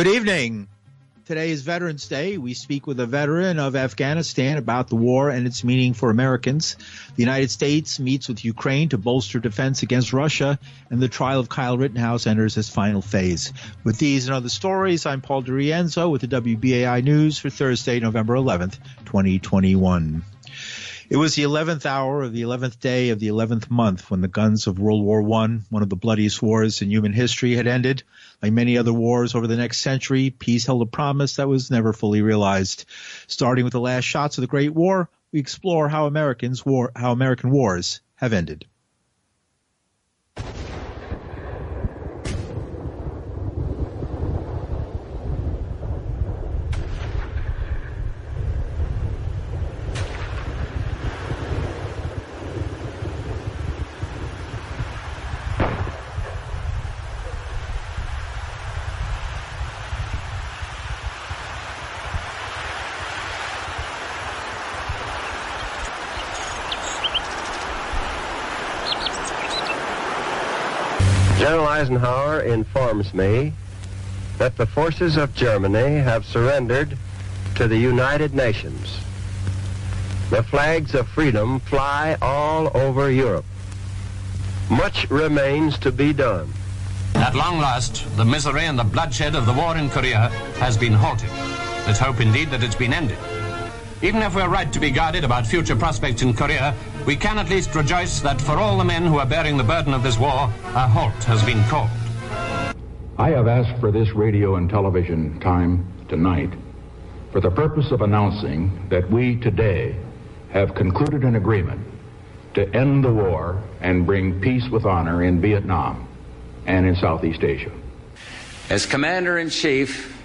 Good evening. Today is Veterans Day. We speak with a veteran of Afghanistan about the war and its meaning for Americans. The United States meets with Ukraine to bolster defense against Russia, and the trial of Kyle Rittenhouse enters its final phase. With these and other stories, I'm Paul DiRienzo with the WBAI News for Thursday, November 11th, 2021. It was the 11th hour of the 11th day of the 11th month when the guns of World War I, one of the bloodiest wars in human history, had ended. Like many other wars over the next century, peace held a promise that was never fully realized. Starting with the last shots of the Great War, we explore how Americans war, how American wars have ended. General Eisenhower informs me that the forces of Germany have surrendered to the United Nations. The flags of freedom fly all over Europe. Much remains to be done. At long last, the misery and the bloodshed of the war in Korea has been halted. Let's hope indeed that it's been ended. Even if we're right to be guarded about future prospects in Korea, we can at least rejoice that for all the men who are bearing the burden of this war, a halt has been called. I have asked for this radio and television time tonight for the purpose of announcing that we today have concluded an agreement to end the war and bring peace with honor in Vietnam and in Southeast Asia. As Commander in Chief,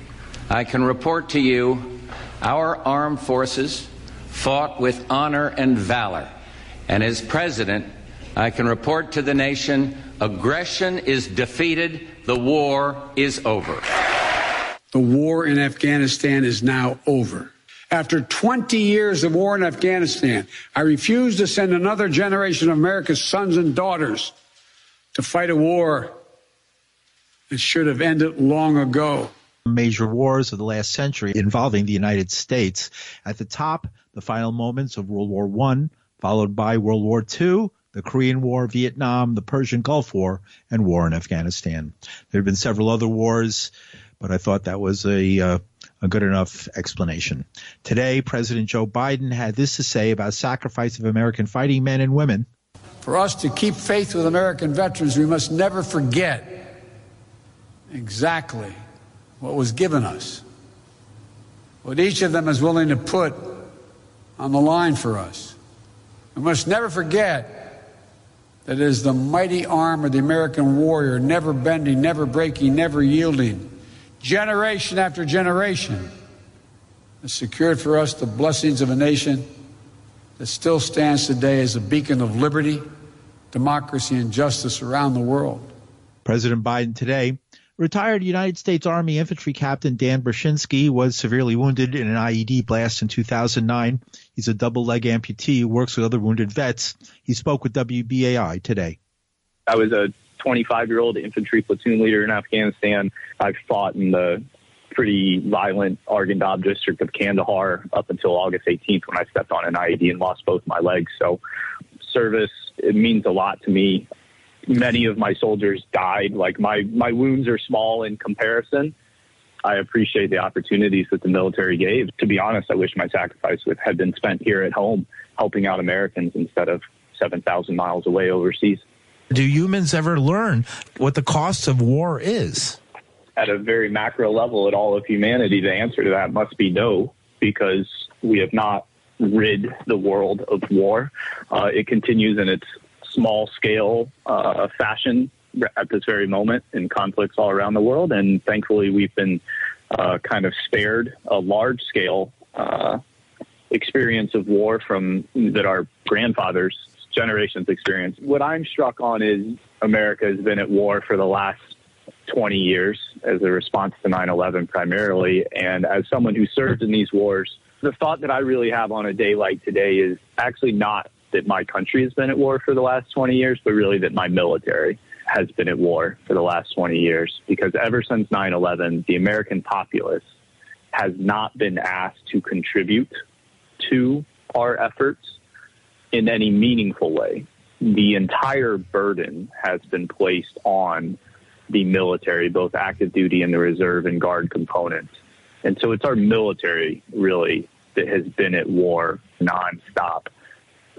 I can report to you our armed forces fought with honor and valor. And as President, I can report to the nation aggression is defeated, the war is over. The war in Afghanistan is now over. After 20 years of war in Afghanistan, I refuse to send another generation of America's sons and daughters to fight a war that should have ended long ago major wars of the last century involving the United States. At the top, the final moments of World War I, followed by World War II, the Korean War, Vietnam, the Persian Gulf War, and war in Afghanistan. There have been several other wars, but I thought that was a, uh, a good enough explanation. Today, President Joe Biden had this to say about sacrifice of American fighting men and women. For us to keep faith with American veterans, we must never forget exactly what was given us, what each of them is willing to put on the line for us. We must never forget that it is the mighty arm of the American warrior, never bending, never breaking, never yielding, generation after generation, that secured for us the blessings of a nation that still stands today as a beacon of liberty, democracy, and justice around the world. President Biden today Retired United States Army Infantry Captain Dan Berschinski was severely wounded in an IED blast in 2009. He's a double leg amputee who works with other wounded vets. He spoke with WBAI today. I was a 25 year old infantry platoon leader in Afghanistan. I've fought in the pretty violent Arghandab district of Kandahar up until August 18th when I stepped on an IED and lost both my legs. So service, it means a lot to me many of my soldiers died. Like my my wounds are small in comparison. I appreciate the opportunities that the military gave. To be honest, I wish my sacrifice would had been spent here at home, helping out Americans instead of seven thousand miles away overseas. Do humans ever learn what the cost of war is? At a very macro level, at all of humanity, the answer to that must be no, because we have not rid the world of war. Uh, it continues in its small scale uh, fashion at this very moment in conflicts all around the world. And thankfully, we've been uh, kind of spared a large scale uh, experience of war from that our grandfathers' generations experienced. What I'm struck on is America has been at war for the last 20 years as a response to 9 11 primarily. And as someone who served in these wars, the thought that I really have on a day like today is actually not that my country has been at war for the last 20 years, but really that my military has been at war for the last 20 years because ever since 9 11, the American populace has not been asked to contribute to our efforts in any meaningful way. The entire burden has been placed on the military, both active duty and the reserve and guard components. And so it's our military, really, that has been at war nonstop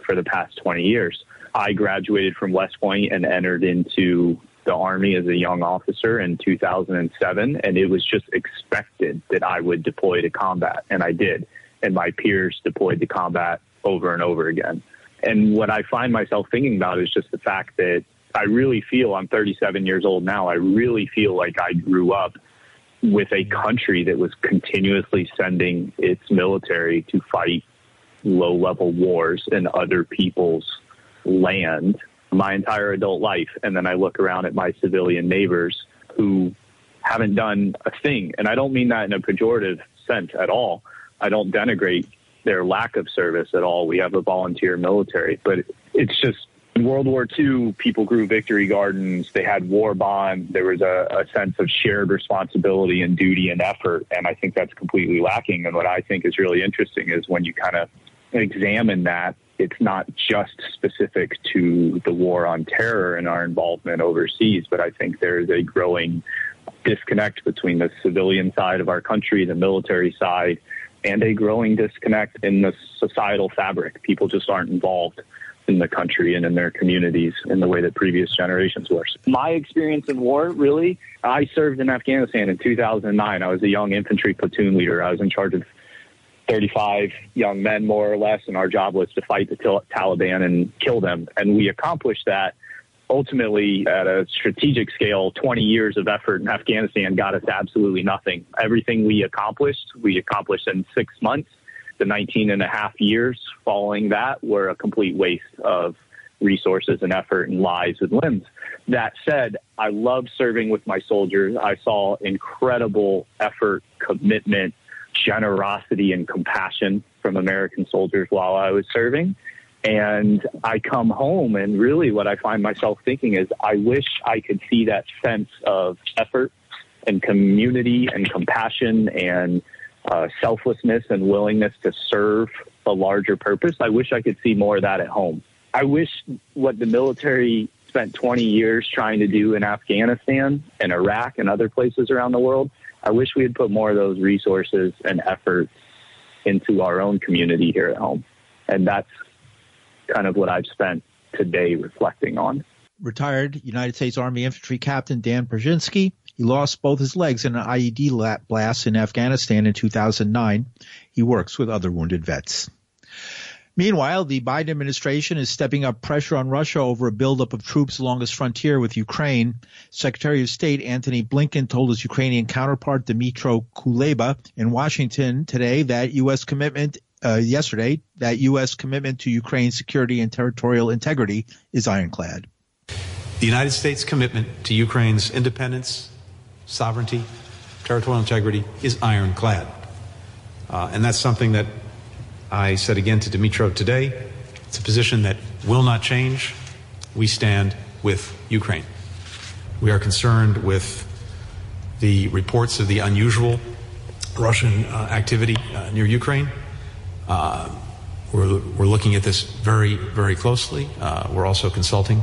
for the past 20 years. I graduated from West Point and entered into the Army as a young officer in 2007, and it was just expected that I would deploy to combat, and I did. And my peers deployed to combat over and over again. And what I find myself thinking about is just the fact that I really feel I'm 37 years old now. I really feel like I grew up with a country that was continuously sending its military to fight low level wars in other people's land my entire adult life. And then I look around at my civilian neighbors who haven't done a thing. And I don't mean that in a pejorative sense at all. I don't denigrate their lack of service at all. We have a volunteer military, but it's just in World War II, people grew victory gardens. They had war bonds. There was a, a sense of shared responsibility and duty and effort. And I think that's completely lacking. And what I think is really interesting is when you kind of examine that it's not just specific to the war on terror and our involvement overseas, but I think there's a growing disconnect between the civilian side of our country, the military side, and a growing disconnect in the societal fabric. People just aren't involved in the country and in their communities in the way that previous generations were. My experience in war, really, I served in Afghanistan in 2009. I was a young infantry platoon leader. I was in charge of 35 young men, more or less, and our job was to fight the Taliban and kill them. And we accomplished that ultimately at a strategic scale. 20 years of effort in Afghanistan got us absolutely nothing. Everything we accomplished, we accomplished in six months. The 19 and a half years following that were a complete waste of resources and effort and lives and limbs. That said, I loved serving with my soldiers. I saw incredible effort, commitment, generosity and compassion from American soldiers while I was serving. And I come home, and really what I find myself thinking is, I wish I could see that sense of effort and community and compassion and uh, selflessness and willingness to serve a larger purpose. I wish I could see more of that at home. I wish what the military spent 20 years trying to do in Afghanistan and Iraq and other places around the world I wish we had put more of those resources and efforts into our own community here at home. And that's kind of what I've spent today reflecting on. Retired United States Army Infantry Captain Dan Berschinski. He lost both his legs in an IED blast in Afghanistan in 2009. He works with other wounded vets. Meanwhile, the Biden administration is stepping up pressure on Russia over a buildup of troops along its frontier with Ukraine. Secretary of State Antony Blinken told his Ukrainian counterpart Dmytro Kuleba in Washington today that U.S. commitment uh, yesterday that U.S. commitment to Ukraine's security and territorial integrity is ironclad. The United States commitment to Ukraine's independence, sovereignty, territorial integrity is ironclad. Uh, and that's something that I said again to Dmytro today, it's a position that will not change. We stand with Ukraine. We are concerned with the reports of the unusual Russian uh, activity uh, near Ukraine. Uh, we're, we're, looking at this very, very closely. Uh, we're also consulting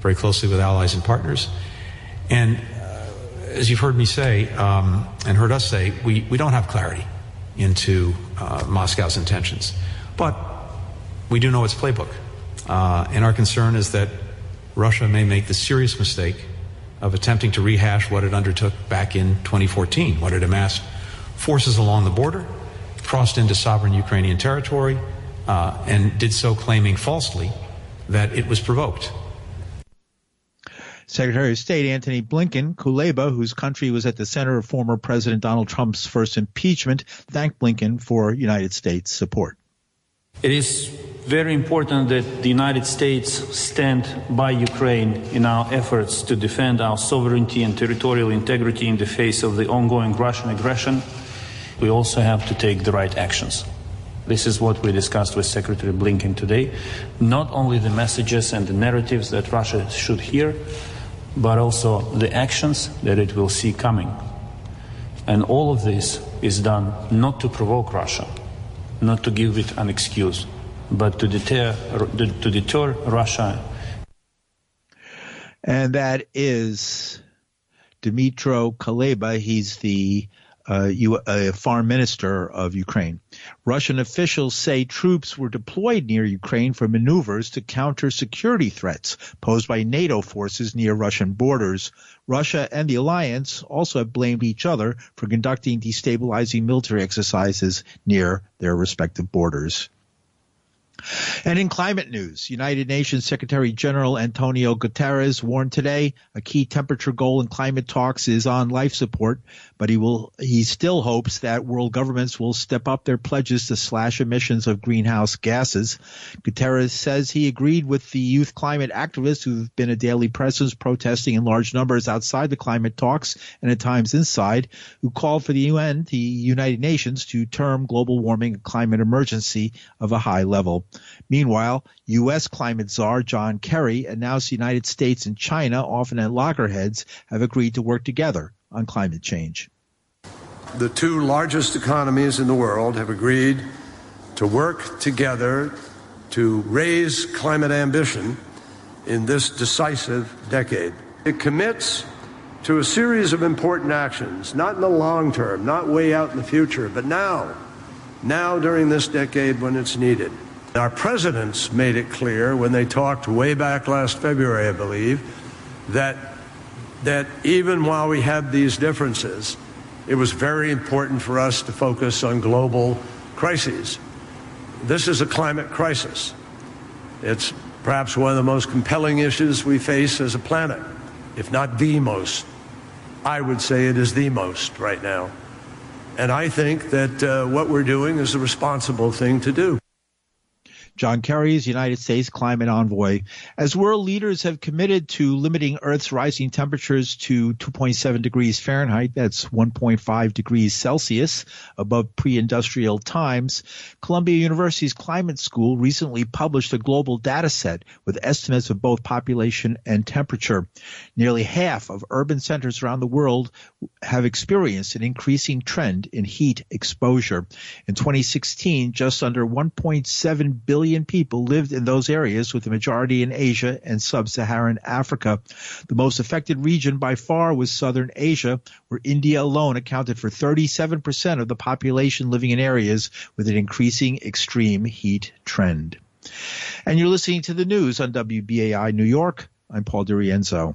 very closely with allies and partners. And uh, as you've heard me say um, and heard us say, we, we don't have clarity into uh, Moscow's intentions. But we do know its playbook. Uh, and our concern is that Russia may make the serious mistake of attempting to rehash what it undertook back in 2014, when it amassed forces along the border, crossed into sovereign Ukrainian territory, uh, and did so claiming falsely that it was provoked. Secretary of State Antony Blinken, Kuleba, whose country was at the center of former President Donald Trump's first impeachment, thanked Blinken for United States support. It is very important that the United States stand by Ukraine in our efforts to defend our sovereignty and territorial integrity in the face of the ongoing Russian aggression. We also have to take the right actions. This is what we discussed with Secretary Blinken today. Not only the messages and the narratives that Russia should hear, but also the actions that it will see coming. And all of this is done not to provoke Russia, not to give it an excuse, but to deter, to deter Russia. And that is Dmytro Kuleba. He's the uh, you, uh, foreign minister of Ukraine. Russian officials say troops were deployed near Ukraine for maneuvers to counter security threats posed by NATO forces near Russian borders. Russia and the alliance also have blamed each other for conducting destabilizing military exercises near their respective borders. And in climate news, United Nations Secretary General Antonio Guterres warned today a key temperature goal in climate talks is on life support, but he will he still hopes that world governments will step up their pledges to slash emissions of greenhouse gases. Guterres says he agreed with the youth climate activists who've been a daily presence protesting in large numbers outside the climate talks and at times inside, who called for the UN, the United Nations, to term global warming a climate emergency of a high level. Meanwhile, U.S. climate czar John Kerry announced the United States and China, often at loggerheads, have agreed to work together on climate change. The two largest economies in the world have agreed to work together to raise climate ambition in this decisive decade. It commits to a series of important actions, not in the long term, not way out in the future, but now, now during this decade when it's needed. Our presidents made it clear when they talked way back last February, I believe, that, that even while we had these differences, it was very important for us to focus on global crises. This is a climate crisis. It's perhaps one of the most compelling issues we face as a planet, if not the most. I would say it is the most right now. And I think that uh, what we're doing is the responsible thing to do. John Kerry is United States climate envoy. As world leaders have committed to limiting Earth's rising temperatures to 2.7 degrees Fahrenheit, that's 1.5 degrees Celsius above pre-industrial times, Columbia University's climate school recently published a global data set with estimates of both population and temperature. Nearly half of urban centers around the world have experienced an increasing trend in heat exposure. In 2016, just under 1.7 billion billion people lived in those areas, with the majority in Asia and sub-Saharan Africa. The most affected region by far was southern Asia, where India alone accounted for 37% of the population living in areas with an increasing extreme heat trend. And you're listening to the news on WBAI New York. I'm Paul DiRienzo.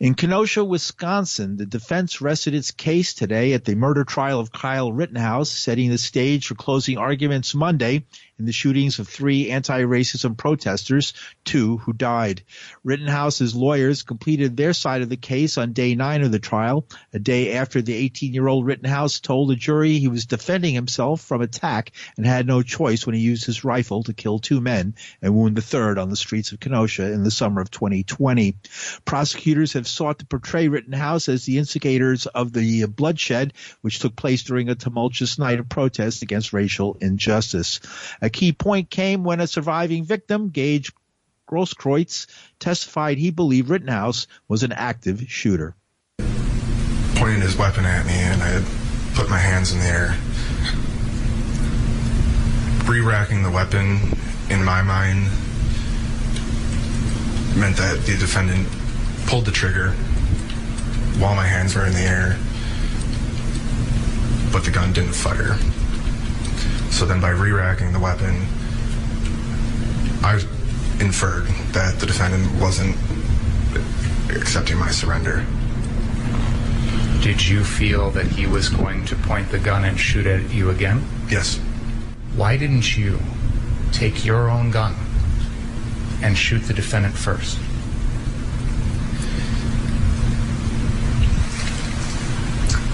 In Kenosha, Wisconsin, the defense rested its case today at the murder trial of Kyle Rittenhouse, setting the stage for closing arguments Monday in the shootings of three anti-racism protesters, two who died. Rittenhouse's lawyers completed their side of the case on day nine of the trial, a day after the 18-year-old Rittenhouse told the jury he was defending himself from attack and had no choice when he used his rifle to kill two men and wound the third on the streets of Kenosha in the summer of 2020. Prosecutors have sought to portray Rittenhouse as the instigators of the bloodshed, which took place during a tumultuous night of protest against racial injustice. A key point came when a surviving victim, Gage Grosskreutz, testified he believed Rittenhouse was an active shooter. Pointed his weapon at me, and I put my hands in the air. Re-racking the weapon, in my mind, meant that the defendant pulled the trigger while my hands were in the air, but the gun didn't fire. So then by re-racking the weapon, I inferred that the defendant wasn't accepting my surrender. Did you feel that he was going to point the gun and shoot at you again? Yes. Why didn't you take your own gun and shoot the defendant first?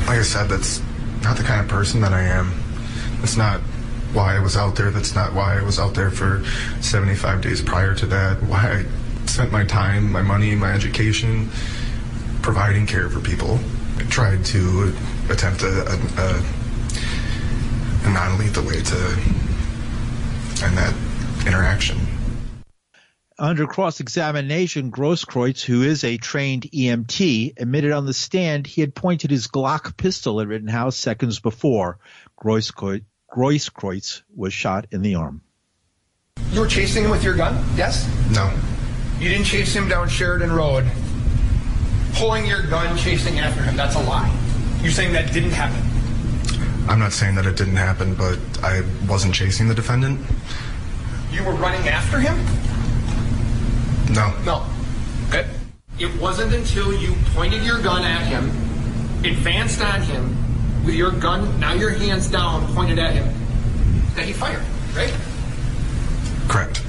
Like I said, that's not the kind of person that I am. It's not why I was out there. That's not why I was out there for 75 days prior to that. Why I spent my time, my money, my education providing care for people. I tried to attempt a, a, a, a non lethal way to end that interaction. Under cross examination, Grosskreutz, who is a trained EMT, admitted on the stand he had pointed his Glock pistol at Rittenhouse seconds before. Grosskreutz was shot in the arm. You were chasing him with your gun? Yes? No. You didn't chase him down Sheridan Road, pulling your gun, chasing after him. That's a lie. You're saying that didn't happen? I'm not saying that it didn't happen, but I wasn't chasing the defendant. You were running after him? No. No. Okay. It wasn't until you pointed your gun at him, advanced on him, with your gun, now your hands down, pointed at him, that he fired, right? Correct.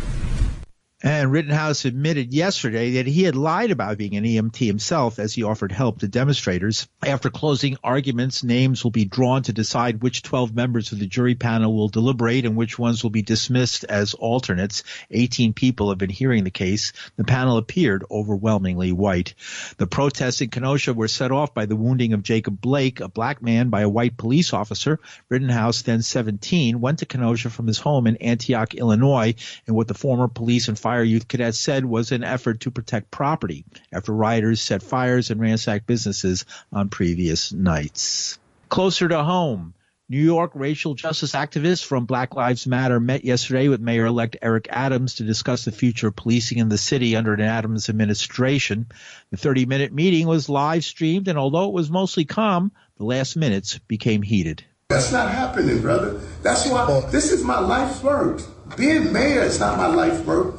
And Rittenhouse admitted yesterday that he had lied about being an EMT himself as he offered help to demonstrators. After closing arguments, names will be drawn to decide which 12 members of the jury panel will deliberate and which ones will be dismissed as alternates. 18 people have been hearing the case. The panel appeared overwhelmingly white. The protests in Kenosha were set off by the wounding of Jacob Blake, a black man, by a white police officer. Rittenhouse, then 17, went to Kenosha from his home in Antioch, Illinois, and what the former police and fire youth cadet said was an effort to protect property after rioters set fires and ransacked businesses on previous nights. Closer to home, New York racial justice activists from Black Lives Matter met yesterday with Mayor elect Eric Adams to discuss the future of policing in the city under an Adams administration. The 30 minute meeting was live streamed, and although it was mostly calm, the last minutes became heated. That's not happening, brother. That's why this is my life's work. Being mayor is not my life work.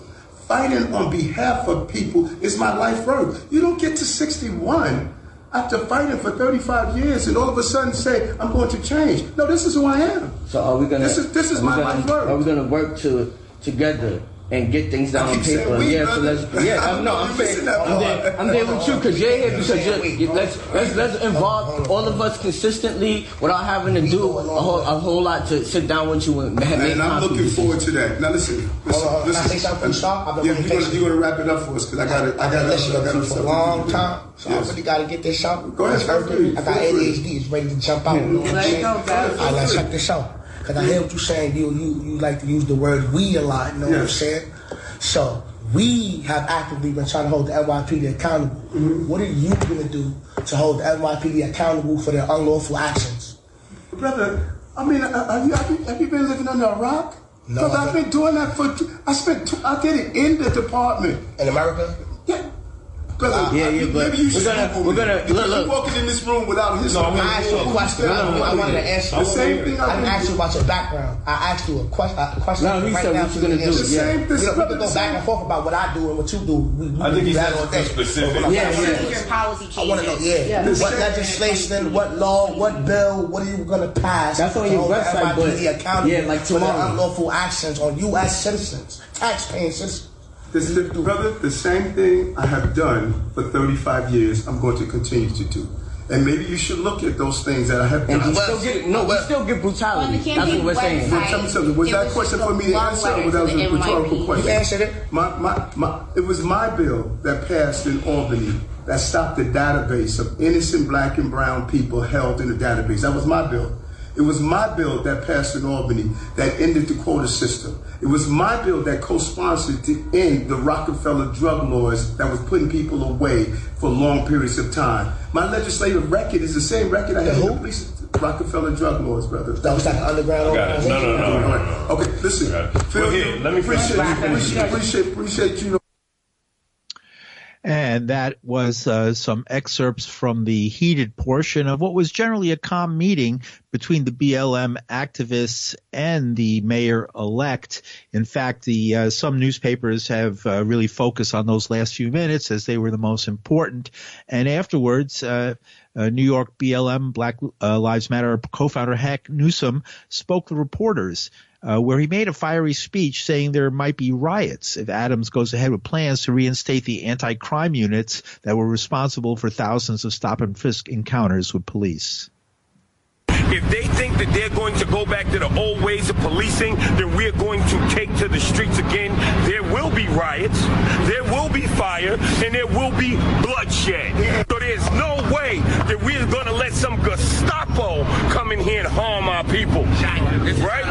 Fighting on uh-huh. behalf of people is my life work. You don't get to 61 after fighting for 35 years and all of a sudden say, I'm going to change. No, this is who I am. So are we gonna? This is this is my gonna, life work. Are we gonna work to together and get things down on paper? we, yeah, so let's. Yeah, I'm, no, I'm I'm saying that I'm there. I'm there with you because you're here because you're, you let's let's let's involve all of us consistently without having to do a whole a whole lot to sit down with you and make And I'm looking decisions. forward to that. Now listen, listen, Hold on, can I listen. say something, Sean? I've yeah, you're gonna, you're gonna wrap it up for us because I got it. I got been listening I to got you for a long time, so I really got to get this out. Go ahead, It's feel urgent. free, I got. ADHD. It's ready to jump out. You know what I'm Let it go, All guys. right, let's check this out. Because I hear what you're saying. You, you, you like to use the word we a lot. You know what I'm saying? So we have actively been trying to hold the NYPD accountable. Mm-hmm. What are you going to do to hold the NYPD accountable for their unlawful actions? Brother, I mean, uh, have you, have you, have you been living under a rock? No, Because I've been doing that for, I spent, two, I did it in the department. In America? Yeah. Yeah, I- yeah, maybe but you we're gonna- we're gonna- Because look, you walking in this room without history. No, I asked you a question. I wanted to answer. The same thing I I didn't did. ask you about your background. I asked you a question. A question No, he right said now what for you gonna do, answer. The same, We, this don't- we brother, can go back and forth about what I do and what you do. We, we I think can do he's that asking all specific- But Yeah, yeah. is, policy I want to know, yeah, what legislation, what law, what bill, what are you going to pass? That's on your website, but- yeah, like tomorrow. unlawful actions on U.S. citizens, taxpaying citizens. This is the, brother, the same thing I have done for 35 years, I'm going to continue to do. And maybe you should look at those things that I have And done. we still get no, we still get brutality. On the That's what we're saying. website, Tell me something. Was It that was question for me to long answer, or was that was a rhetorical question? You answered it. My, my, my, it was my bill that passed in Albany that stopped the database of innocent black and brown people held in the database. That was my bill. It was my bill that passed in Albany that ended the quota system. It was my bill that co-sponsored to end the Rockefeller drug laws that was putting people away for long periods of time. My legislative record is the same record I had in the police. Rockefeller drug laws, brother. That was like an underground Got. No, no, no, no, no. Okay, listen. Got it. Phil, Well, here, let me appreciate, finish. appreciate, appreciate, appreciate you. And that was uh, some excerpts from the heated portion of what was generally a calm meeting between the BLM activists and the mayor elect. In fact, the uh, some newspapers have uh, really focused on those last few minutes as they were the most important. And afterwards, uh, uh, New York BLM Black uh, Lives Matter co-founder Hawk Newsom spoke to reporters. Uh, where he made a fiery speech saying there might be riots if Adams goes ahead with plans to reinstate the anti-crime units that were responsible for thousands of stop and frisk encounters with police. If they think that they're going to go back to the old ways of policing, then we're going to take to the streets again. There will be riots, there will be fire, and there will be bloodshed. So there's no way that we're going to let some Gestapo come come in here and harm our people. Right?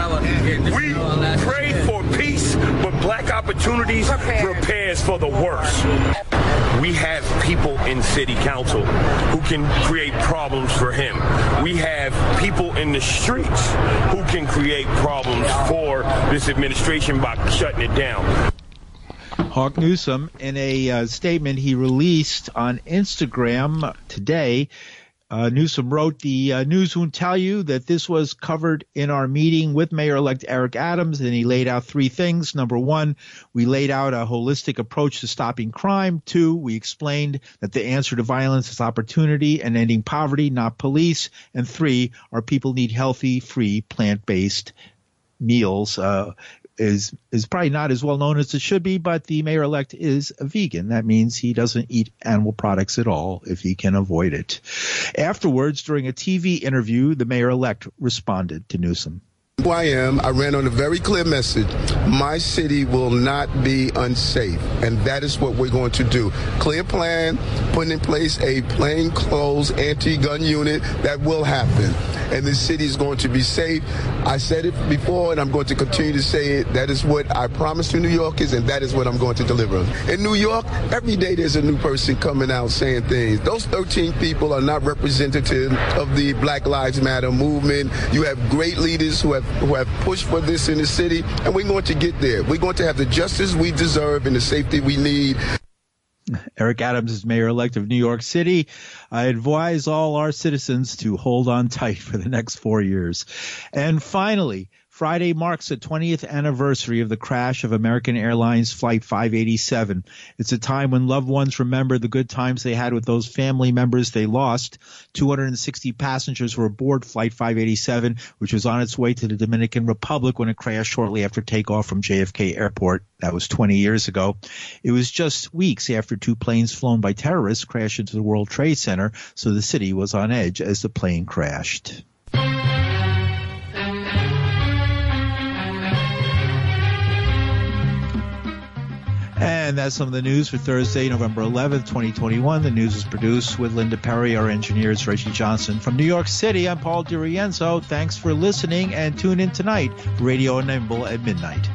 We pray for peace, but black opportunities prepares for the worst. We have people in city council who can create problems for him. We have people in the streets who can create problems for this administration by shutting it down. Hawk Newsom, in a uh, statement he released on Instagram today, uh, Newsom wrote, The uh, news won't tell you that this was covered in our meeting with Mayor elect Eric Adams, and he laid out three things. Number one, we laid out a holistic approach to stopping crime. Two, we explained that the answer to violence is opportunity and ending poverty, not police. And three, our people need healthy, free, plant based meals. Uh, is is probably not as well known as it should be, but the mayor elect is a vegan. That means he doesn't eat animal products at all if he can avoid it. Afterwards, during a TV interview, the mayor elect responded to Newsom. Who I am, I ran on a very clear message. My city will not be unsafe, and that is what we're going to do. Clear plan, putting in place a plainclothes anti-gun unit that will happen, and the city is going to be safe. I said it before, and I'm going to continue to say it. That is what I promised to New Yorkers, and that is what I'm going to deliver. In New York, every day there's a new person coming out saying things. Those 13 people are not representative of the Black Lives Matter movement. You have great leaders who have who have pushed for this in the city, and we're going to get there. We're going to have the justice we deserve and the safety we need. Eric Adams is mayor elect of New York City. I advise all our citizens to hold on tight for the next four years. And finally, Friday marks the 20th anniversary of the crash of American Airlines Flight 587. It's a time when loved ones remember the good times they had with those family members they lost. 260 passengers were aboard Flight 587, which was on its way to the Dominican Republic when it crashed shortly after takeoff from JFK Airport. That was 20 years ago. It was just weeks after two planes flown by terrorists crashed into the World Trade Center, so the city was on edge as the plane crashed. And that's some of the news for Thursday, November 11th, 2021. The news is produced with Linda Perry. Our engineer is Reggie Johnson. From New York City, I'm Paul DiRienzo. Thanks for listening and tune in tonight Radio Nimble at midnight.